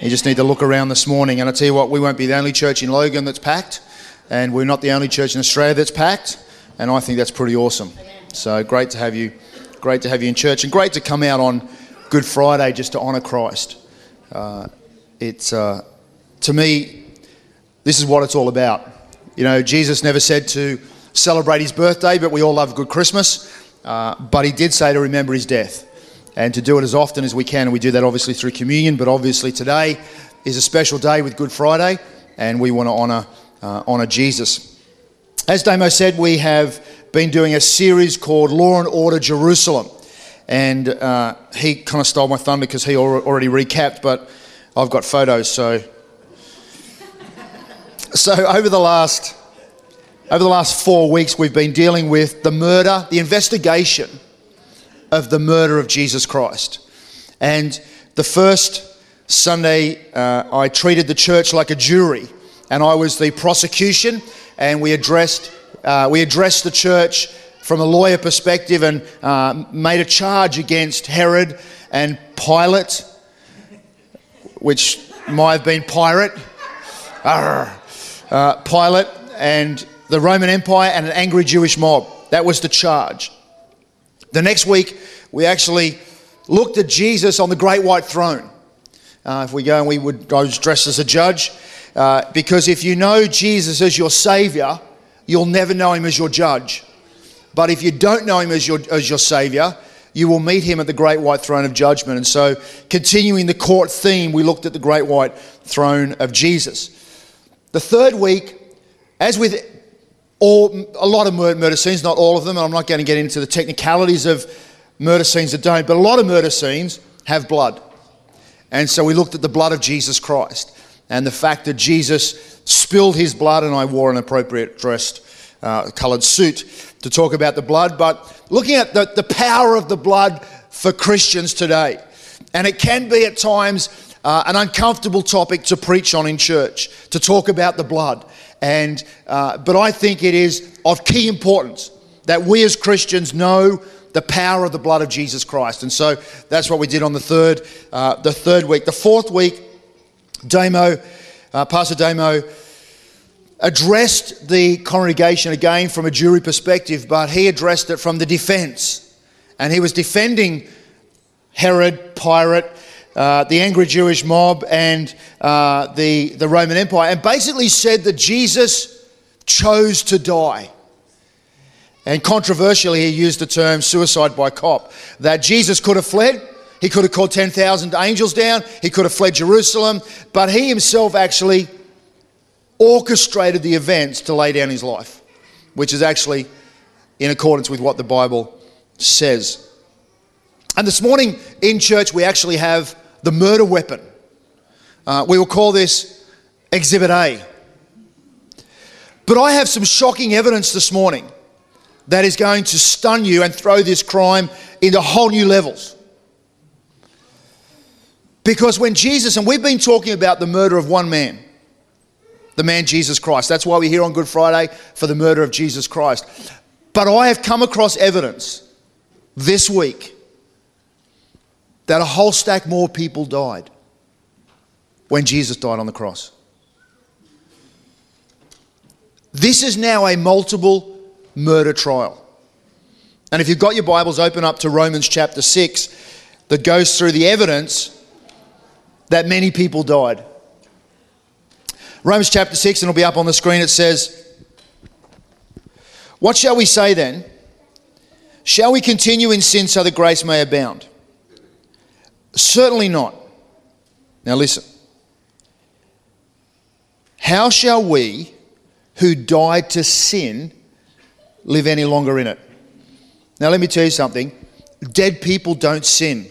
You just need to look around this morning. And I tell you what, we won't be the only church in Logan that's packed, and we're not the only church in Australia that's packed. And I think that's pretty awesome. So great to have you, great to have you in church, and great to come out on Good Friday just to honour Christ. Uh, it's uh, to me, this is what it's all about. You know, Jesus never said to celebrate his birthday, but we all love good Christmas. Uh, but he did say to remember his death and to do it as often as we can. We do that obviously through communion, but obviously today is a special day with Good Friday, and we want to honour uh, honour Jesus. As Damo said, we have been doing a series called Law and Order Jerusalem, and uh, he kind of stole my thunder because he already recapped, but I've got photos, so. So over the last over the last four weeks, we've been dealing with the murder, the investigation of the murder of Jesus Christ. And the first Sunday, uh, I treated the church like a jury, and I was the prosecution, and we addressed, uh, we addressed the church from a lawyer perspective and uh, made a charge against Herod and Pilate, which might have been pirate, uh, Pilate, and the Roman Empire and an angry Jewish mob. That was the charge. The next week, we actually looked at Jesus on the great white throne. Uh, if we go and we would, was dressed as a judge, uh, because if you know Jesus as your Savior, you'll never know Him as your judge. But if you don't know Him as your, as your Savior, you will meet Him at the great white throne of judgment. And so, continuing the court theme, we looked at the great white throne of Jesus. The third week, as with all, a lot of murder scenes, not all of them, and I'm not going to get into the technicalities of murder scenes that don't, but a lot of murder scenes have blood. And so we looked at the blood of Jesus Christ and the fact that Jesus spilled his blood, and I wore an appropriate dressed uh, coloured suit to talk about the blood, but looking at the, the power of the blood for Christians today. And it can be at times uh, an uncomfortable topic to preach on in church, to talk about the blood. And, uh, but I think it is of key importance that we as Christians know the power of the blood of Jesus Christ. And so that's what we did on the third, uh, the third week. The fourth week, Damo, uh, Pastor Damo, addressed the congregation again from a jury perspective, but he addressed it from the defense. And he was defending Herod, Pilate, uh, the angry Jewish mob and uh, the, the Roman Empire, and basically said that Jesus chose to die. And controversially, he used the term suicide by cop, that Jesus could have fled. He could have called 10,000 angels down. He could have fled Jerusalem. But he himself actually orchestrated the events to lay down his life, which is actually in accordance with what the Bible says. And this morning in church, we actually have the murder weapon. Uh, we will call this Exhibit A. But I have some shocking evidence this morning that is going to stun you and throw this crime into whole new levels. Because when Jesus, and we've been talking about the murder of one man, the man Jesus Christ. That's why we're here on Good Friday for the murder of Jesus Christ. But I have come across evidence this week that a whole stack more people died when Jesus died on the cross. This is now a multiple murder trial. And if you've got your Bibles, open up to Romans chapter 6 that goes through the evidence that many people died. Romans chapter 6, and it'll be up on the screen, it says, What shall we say then? Shall we continue in sin so that grace may abound? Certainly not. Now listen. How shall we who died to sin live any longer in it? Now let me tell you something. Dead people don't sin.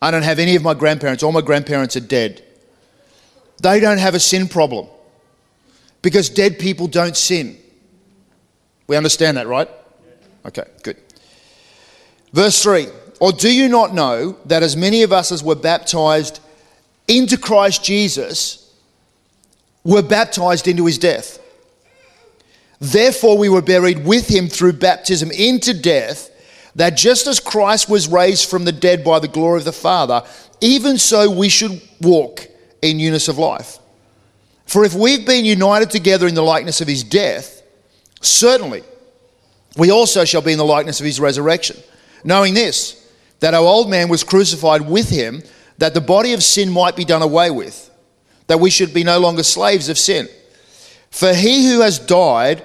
I don't have any of my grandparents. All my grandparents are dead. They don't have a sin problem because dead people don't sin. We understand that, right? Okay, good. Verse 3 or do you not know that as many of us as were baptized into Christ Jesus were baptized into his death? Therefore, we were buried with him through baptism into death, that just as Christ was raised from the dead by the glory of the Father, even so we should walk in newness of life. For if we've been united together in the likeness of his death, certainly we also shall be in the likeness of his resurrection. Knowing this, that our old man was crucified with him, that the body of sin might be done away with, that we should be no longer slaves of sin. For he who has died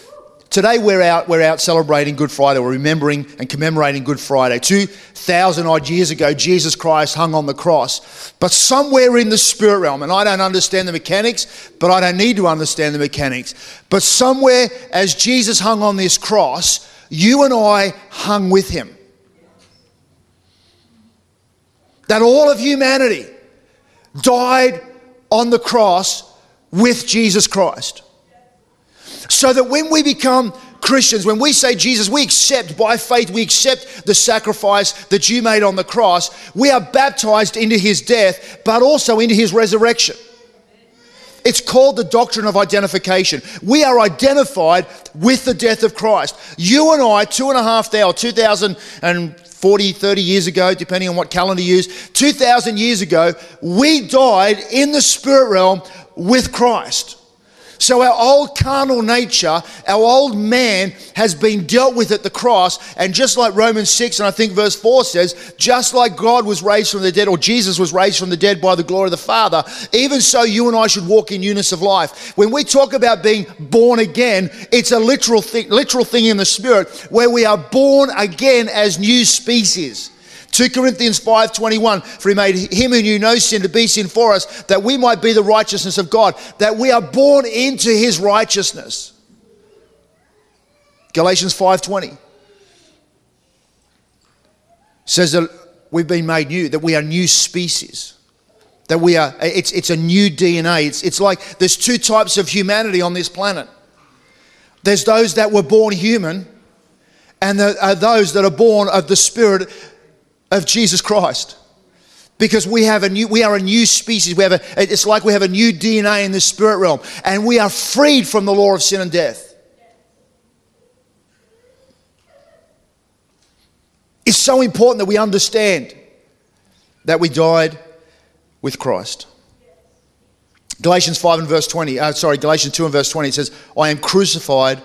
Today we're out, we're out celebrating Good Friday. We're remembering and commemorating Good Friday. 2,000 odd years ago, Jesus Christ hung on the cross. But somewhere in the spirit realm, and I don't understand the mechanics, but I don't need to understand the mechanics. But somewhere as Jesus hung on this cross, you and I hung with him. That all of humanity died on the cross with Jesus Christ. So that when we become Christians, when we say Jesus, we accept by faith, we accept the sacrifice that you made on the cross. We are baptized into his death, but also into his resurrection. It's called the doctrine of identification. We are identified with the death of Christ. You and I, two and a half thousand, 2040, 30 years ago, depending on what calendar you use, 2,000 years ago, we died in the spirit realm with Christ. So our old carnal nature, our old man has been dealt with at the cross. And just like Romans 6 and I think verse 4 says, just like God was raised from the dead, or Jesus was raised from the dead by the glory of the Father, even so you and I should walk in newness of life. When we talk about being born again, it's a literal thing, literal thing in the spirit where we are born again as new species. 2 Corinthians 5:21 for he made him who knew no sin to be sin for us that we might be the righteousness of God that we are born into his righteousness. Galatians 5:20 says that we've been made new that we are new species. That we are it's it's a new DNA. It's it's like there's two types of humanity on this planet. There's those that were born human and there are those that are born of the spirit of Jesus Christ. Because we have a new, we are a new species. We have a, it's like we have a new DNA in the spirit realm, and we are freed from the law of sin and death. It's so important that we understand that we died with Christ. Galatians 5 and verse 20, uh, sorry, Galatians 2 and verse 20 says, I am crucified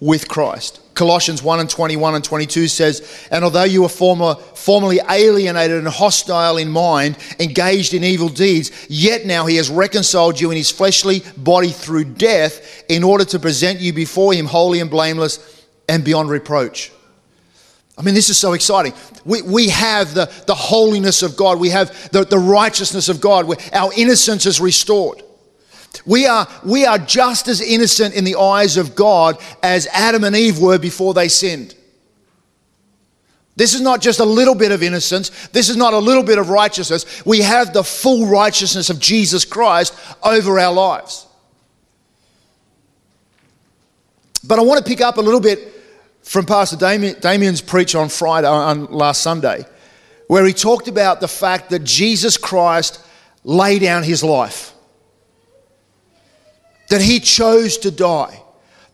with Christ. Colossians 1 and 21 and 22 says, And although you were former, formerly alienated and hostile in mind, engaged in evil deeds, yet now he has reconciled you in his fleshly body through death in order to present you before him holy and blameless and beyond reproach. I mean, this is so exciting. We, we have the, the holiness of God, we have the, the righteousness of God, our innocence is restored. We are, we are just as innocent in the eyes of God as Adam and Eve were before they sinned. This is not just a little bit of innocence. This is not a little bit of righteousness. We have the full righteousness of Jesus Christ over our lives. But I want to pick up a little bit from Pastor Damien, Damien's preach on Friday, on last Sunday, where he talked about the fact that Jesus Christ laid down his life that he chose to die,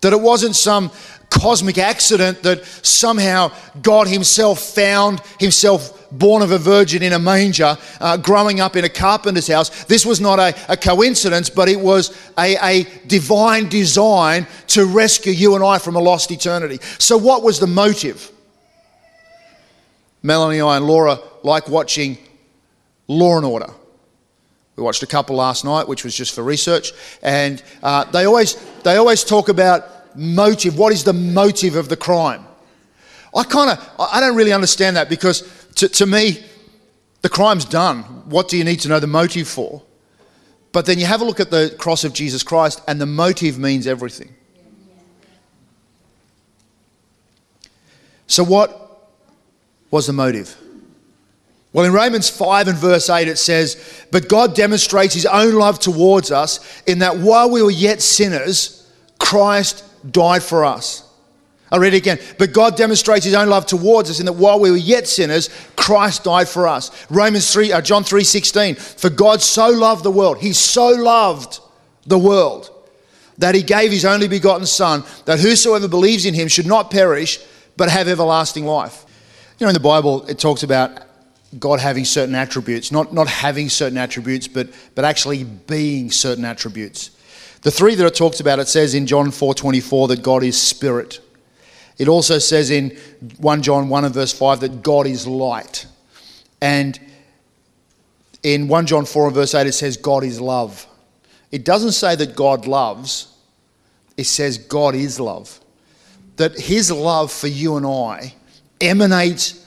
that it wasn't some cosmic accident that somehow God Himself found Himself born of a virgin in a manger, uh, growing up in a carpenter's house. This was not a, a coincidence, but it was a, a divine design to rescue you and I from a lost eternity. So, what was the motive? Melanie, I, and Laura like watching Law and Order. We watched a couple last night, which was just for research, and uh, they always they always talk about motive. What is the motive of the crime? I kind of I don't really understand that because to, to me, the crime's done. What do you need to know the motive for? But then you have a look at the cross of Jesus Christ, and the motive means everything. So, what was the motive? Well, in Romans 5 and verse 8, it says, But God demonstrates his own love towards us in that while we were yet sinners, Christ died for us. I read it again. But God demonstrates his own love towards us in that while we were yet sinners, Christ died for us. Romans 3, uh, John 3 16. For God so loved the world, he so loved the world that he gave his only begotten Son, that whosoever believes in him should not perish, but have everlasting life. You know, in the Bible, it talks about God having certain attributes, not, not having certain attributes, but, but actually being certain attributes. The three that it talked about, it says in John 4.24 that God is spirit. It also says in 1 John 1 and verse 5 that God is light. And in 1 John 4 and verse 8 it says God is love. It doesn't say that God loves, it says God is love. That his love for you and I emanates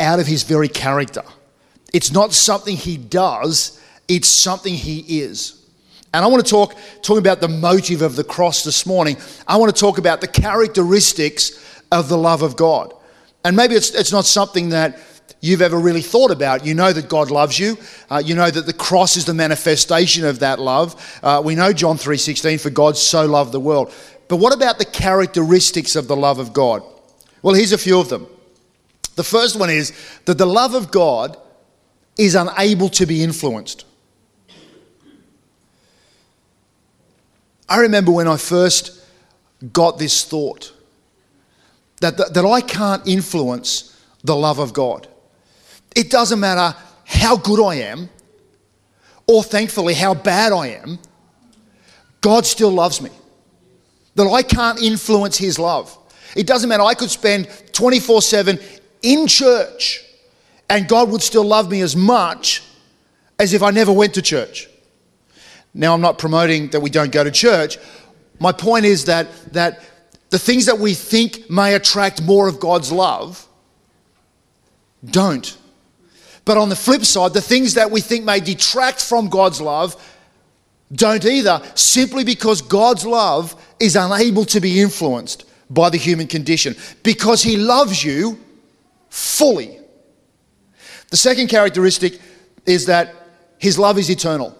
out of his very character. It's not something he does, it's something he is. And I want to talk, talk about the motive of the cross this morning. I want to talk about the characteristics of the love of God. And maybe it's, it's not something that you've ever really thought about. You know that God loves you. Uh, you know that the cross is the manifestation of that love. Uh, we know John 3.16, for God so loved the world. But what about the characteristics of the love of God? Well, here's a few of them. The first one is that the love of God is unable to be influenced. I remember when I first got this thought that, that, that I can't influence the love of God. It doesn't matter how good I am, or thankfully how bad I am, God still loves me. That I can't influence His love. It doesn't matter, I could spend 24 7 in church and God would still love me as much as if I never went to church. Now, I'm not promoting that we don't go to church. My point is that, that the things that we think may attract more of God's love don't. But on the flip side, the things that we think may detract from God's love don't either, simply because God's love is unable to be influenced by the human condition because He loves you fully. The second characteristic is that His love is eternal.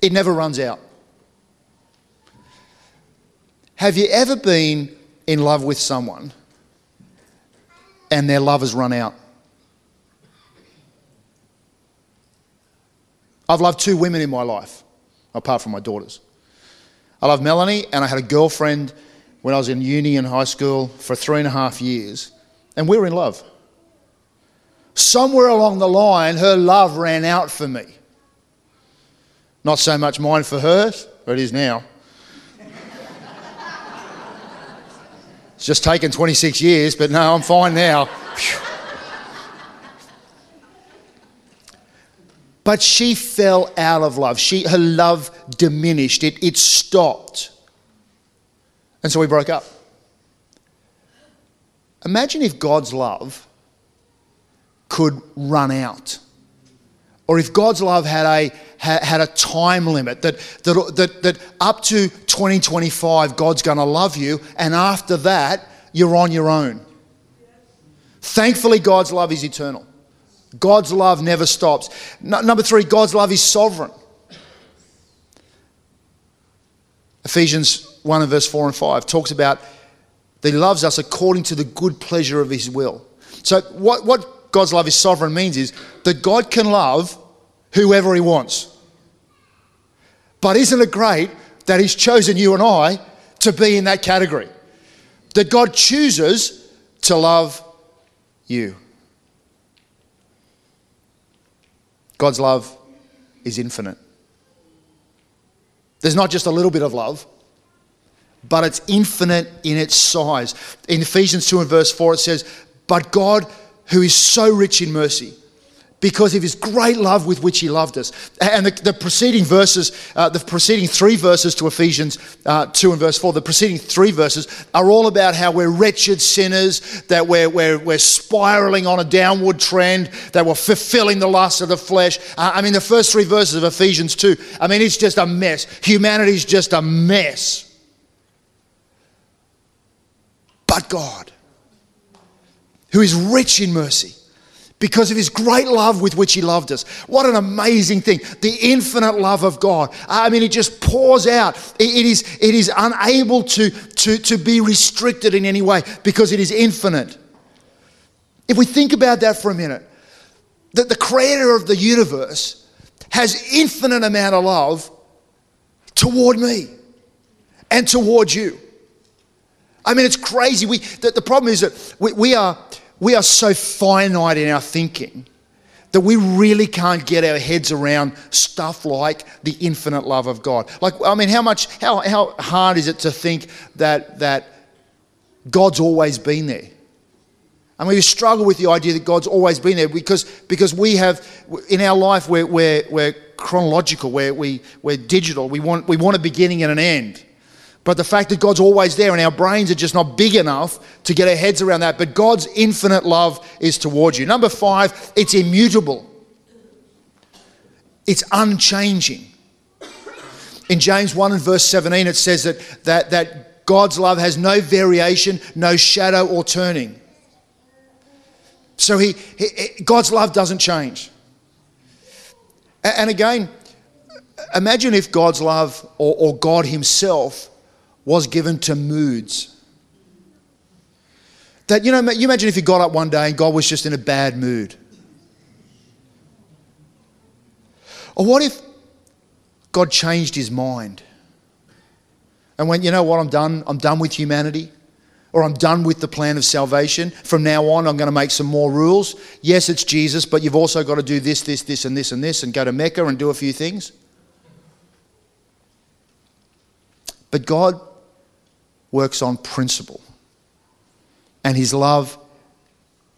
It never runs out. Have you ever been in love with someone and their love has run out? I've loved two women in my life, apart from my daughters. I love Melanie, and I had a girlfriend when I was in uni and high school for three and a half years, and we were in love. Somewhere along the line, her love ran out for me. Not so much mine for hers, but it is now. it's just taken 26 years, but no, I'm fine now. but she fell out of love. She, her love diminished, it, it stopped. And so we broke up. Imagine if God's love could run out. Or if God's love had a, had a time limit, that, that, that, that up to 2025, God's going to love you, and after that, you're on your own. Thankfully, God's love is eternal. God's love never stops. No, number three, God's love is sovereign. Ephesians 1 and verse 4 and 5 talks about that He loves us according to the good pleasure of His will. So, what, what God's love is sovereign means is that God can love whoever He wants. But isn't it great that He's chosen you and I to be in that category? That God chooses to love you. God's love is infinite. There's not just a little bit of love, but it's infinite in its size. In Ephesians 2 and verse 4, it says, But God who is so rich in mercy because of his great love with which he loved us. And the, the preceding verses, uh, the preceding three verses to Ephesians uh, 2 and verse 4, the preceding three verses are all about how we're wretched sinners, that we're, we're, we're spiraling on a downward trend, that we're fulfilling the lust of the flesh. Uh, I mean, the first three verses of Ephesians 2, I mean, it's just a mess. Humanity's just a mess. But God, who is rich in mercy, because of his great love with which he loved us. What an amazing thing. The infinite love of God. I mean, it just pours out. It is, it is unable to, to, to be restricted in any way because it is infinite. If we think about that for a minute, that the creator of the universe has infinite amount of love toward me and toward you. I mean, it's crazy. We, the, the problem is that we, we, are, we are so finite in our thinking that we really can't get our heads around stuff like the infinite love of God. Like, I mean, how much, how, how hard is it to think that, that God's always been there? I mean, we struggle with the idea that God's always been there because, because we have, in our life, we're, we're, we're chronological, we're, we, we're digital. We want, we want a beginning and an end. But the fact that God's always there and our brains are just not big enough to get our heads around that. But God's infinite love is towards you. Number five, it's immutable, it's unchanging. In James 1 and verse 17, it says that, that, that God's love has no variation, no shadow or turning. So he, he God's love doesn't change. And again, imagine if God's love or, or God Himself was given to moods. That, you know, you imagine if you got up one day and God was just in a bad mood. Or what if God changed his mind and went, you know what, I'm done. I'm done with humanity. Or I'm done with the plan of salvation. From now on, I'm going to make some more rules. Yes, it's Jesus, but you've also got to do this, this, this, and this, and this, and go to Mecca and do a few things. But God works on principle. And his love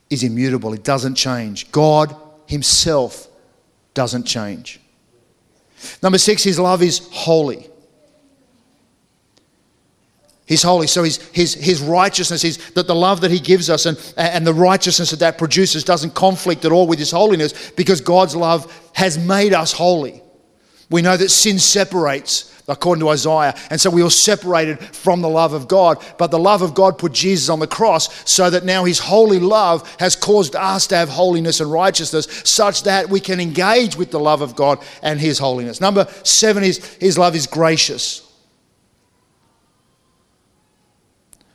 is immutable, it doesn't change. God himself doesn't change. Number six, his love is holy. He's holy. So his, his, his righteousness is that the love that he gives us and, and the righteousness that that produces doesn't conflict at all with his holiness because God's love has made us holy. We know that sin separates, according to Isaiah. And so we were separated from the love of God. But the love of God put Jesus on the cross so that now his holy love has caused us to have holiness and righteousness such that we can engage with the love of God and his holiness. Number seven is his love is gracious.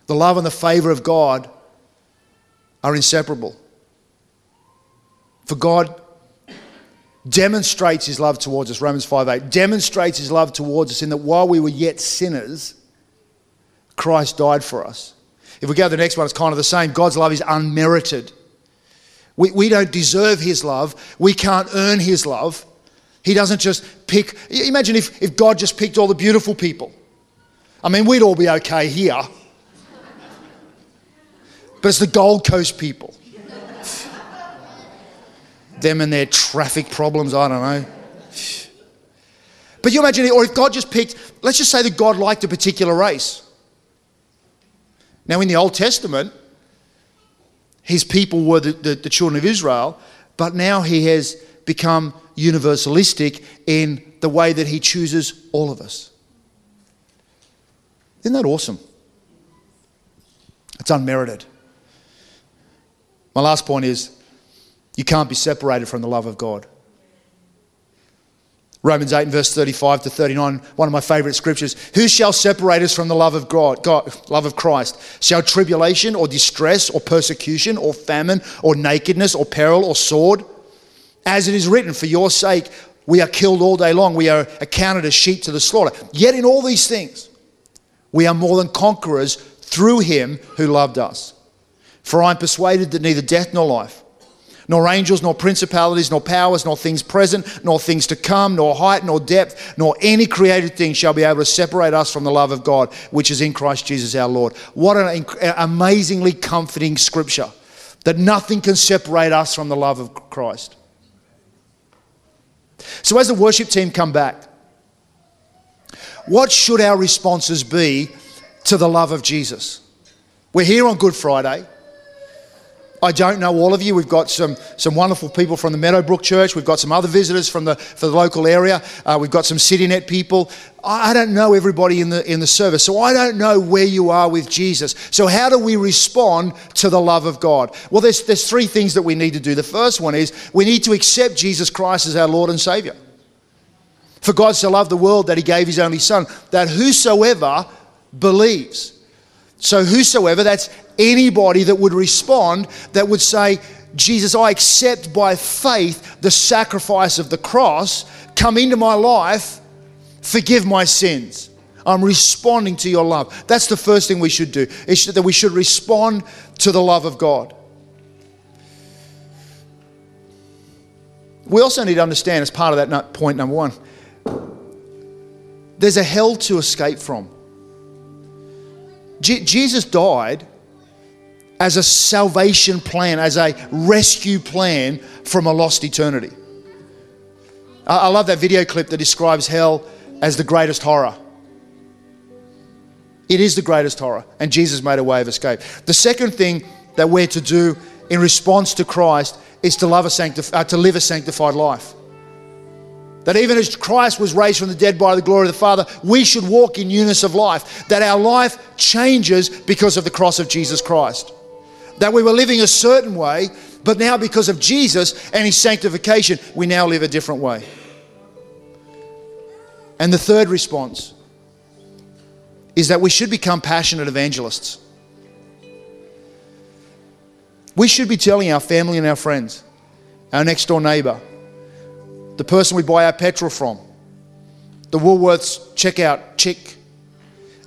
The love and the favor of God are inseparable. For God demonstrates his love towards us, Romans 5 8, demonstrates his love towards us in that while we were yet sinners, Christ died for us. If we go to the next one, it's kind of the same. God's love is unmerited. We, we don't deserve his love, we can't earn his love. He doesn't just pick. Imagine if, if God just picked all the beautiful people. I mean, we'd all be okay here. But it's the Gold Coast people them and their traffic problems, I don't know. But you imagine, or if God just picked, let's just say that God liked a particular race. Now, in the Old Testament, his people were the, the, the children of Israel, but now he has become universalistic in the way that he chooses all of us. Isn't that awesome? It's unmerited. My last point is you can't be separated from the love of God. Romans 8 and verse 35 to 39, one of my favorite scriptures. Who shall separate us from the love of God, God, love of Christ? Shall tribulation or distress or persecution or famine or nakedness or peril or sword? As it is written, for your sake we are killed all day long. We are accounted as sheep to the slaughter. Yet in all these things, we are more than conquerors through him who loved us. For I am persuaded that neither death nor life nor angels, nor principalities, nor powers, nor things present, nor things to come, nor height, nor depth, nor any created thing shall be able to separate us from the love of God, which is in Christ Jesus our Lord. What an amazingly comforting scripture that nothing can separate us from the love of Christ. So, as the worship team come back, what should our responses be to the love of Jesus? We're here on Good Friday. I don't know all of you. We've got some, some wonderful people from the Meadowbrook Church. We've got some other visitors from the, for the local area. Uh, we've got some CityNet people. I don't know everybody in the, in the service, so I don't know where you are with Jesus. So, how do we respond to the love of God? Well, there's, there's three things that we need to do. The first one is we need to accept Jesus Christ as our Lord and Savior. For God so loved the world that he gave his only Son, that whosoever believes. So, whosoever, that's anybody that would respond, that would say, Jesus, I accept by faith the sacrifice of the cross, come into my life, forgive my sins. I'm responding to your love. That's the first thing we should do, is that we should respond to the love of God. We also need to understand, as part of that point number one, there's a hell to escape from. Je- Jesus died as a salvation plan, as a rescue plan from a lost eternity. I, I love that video clip that describes hell as the greatest horror. It is the greatest horror, and Jesus made a way of escape. The second thing that we're to do in response to Christ is to, love a sanctif- uh, to live a sanctified life. That even as Christ was raised from the dead by the glory of the Father, we should walk in newness of life. That our life changes because of the cross of Jesus Christ. That we were living a certain way, but now because of Jesus and his sanctification, we now live a different way. And the third response is that we should become passionate evangelists. We should be telling our family and our friends, our next door neighbor, the person we buy our petrol from, the Woolworths checkout chick,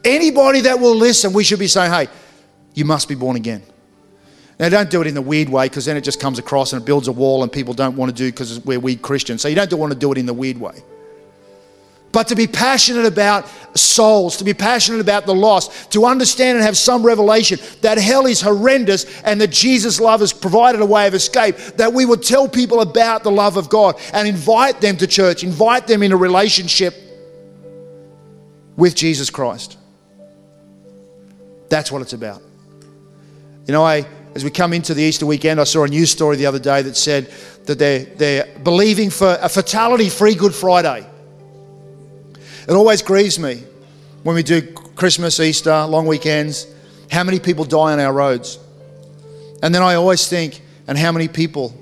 anybody that will listen, we should be saying, hey, you must be born again. Now, don't do it in the weird way because then it just comes across and it builds a wall and people don't want to do because we're weird Christians. So you don't want to do it in the weird way but to be passionate about souls, to be passionate about the lost, to understand and have some revelation that hell is horrendous and that Jesus' love has provided a way of escape, that we would tell people about the love of God and invite them to church, invite them in a relationship with Jesus Christ. That's what it's about. You know, I, as we come into the Easter weekend, I saw a news story the other day that said that they're, they're believing for a fatality free Good Friday. It always grieves me when we do Christmas, Easter, long weekends, how many people die on our roads. And then I always think, and how many people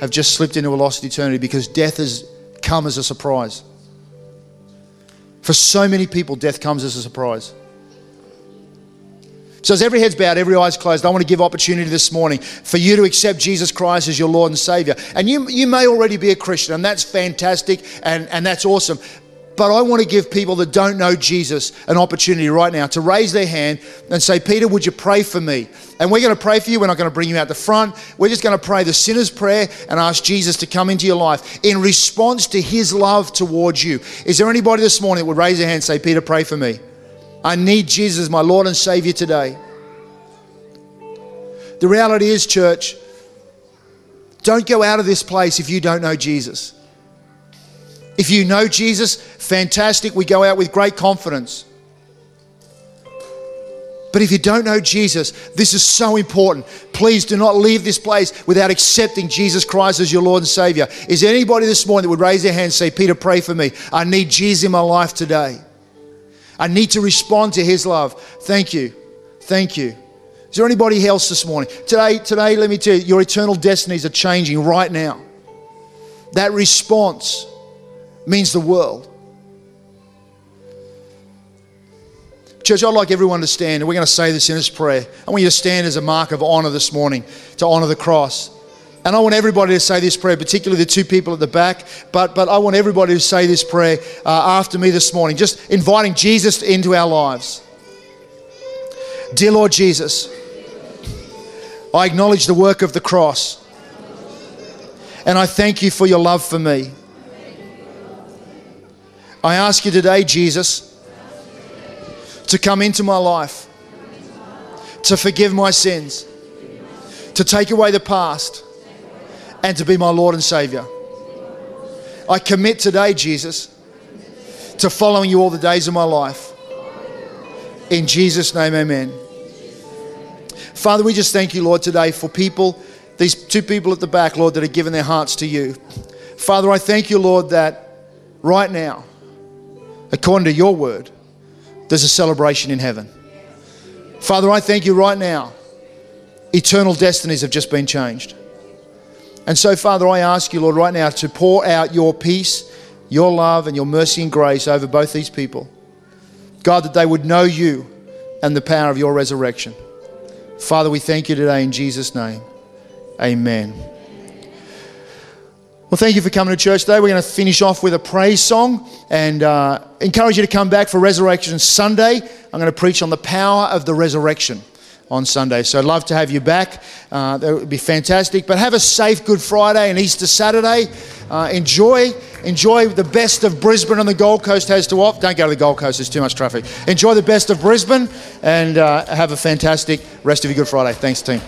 have just slipped into a lost eternity because death has come as a surprise. For so many people, death comes as a surprise. So, as every head's bowed, every eye's closed, I want to give opportunity this morning for you to accept Jesus Christ as your Lord and Savior. And you, you may already be a Christian, and that's fantastic and, and that's awesome. But I want to give people that don't know Jesus an opportunity right now to raise their hand and say, Peter, would you pray for me? And we're going to pray for you. We're not going to bring you out the front. We're just going to pray the sinner's prayer and ask Jesus to come into your life in response to his love towards you. Is there anybody this morning that would raise their hand and say, Peter, pray for me? I need Jesus, my Lord and Savior, today. The reality is, church, don't go out of this place if you don't know Jesus. If you know Jesus, fantastic. We go out with great confidence. But if you don't know Jesus, this is so important. Please do not leave this place without accepting Jesus Christ as your Lord and Savior. Is there anybody this morning that would raise their hand and say, Peter, pray for me? I need Jesus in my life today. I need to respond to his love. Thank you. Thank you. Is there anybody else this morning? Today, today, let me tell you, your eternal destinies are changing right now. That response means the world. Church, I'd like everyone to stand, and we're going to say this in this prayer. I want you to stand as a mark of honor this morning to honor the cross. And I want everybody to say this prayer, particularly the two people at the back. But, but I want everybody to say this prayer uh, after me this morning, just inviting Jesus into our lives. Dear Lord Jesus, I acknowledge the work of the cross. And I thank you for your love for me. I ask you today, Jesus, to come into my life, to forgive my sins, to take away the past, and to be my Lord and Savior. I commit today, Jesus, to following you all the days of my life. In Jesus' name, amen. Father, we just thank you, Lord, today for people, these two people at the back, Lord, that have given their hearts to you. Father, I thank you, Lord, that right now, according to your word, there's a celebration in heaven. Father, I thank you right now. Eternal destinies have just been changed. And so, Father, I ask you, Lord, right now to pour out your peace, your love, and your mercy and grace over both these people. God, that they would know you and the power of your resurrection. Father, we thank you today in Jesus' name. Amen. Well, thank you for coming to church today. We're going to finish off with a praise song and uh, encourage you to come back for Resurrection Sunday. I'm going to preach on the power of the resurrection on Sunday. So I'd love to have you back. Uh, that would be fantastic. But have a safe Good Friday and Easter Saturday. Uh, enjoy, enjoy the best of Brisbane and the Gold Coast has to offer. Don't go to the Gold Coast; there's too much traffic. Enjoy the best of Brisbane and uh, have a fantastic rest of your Good Friday. Thanks, team.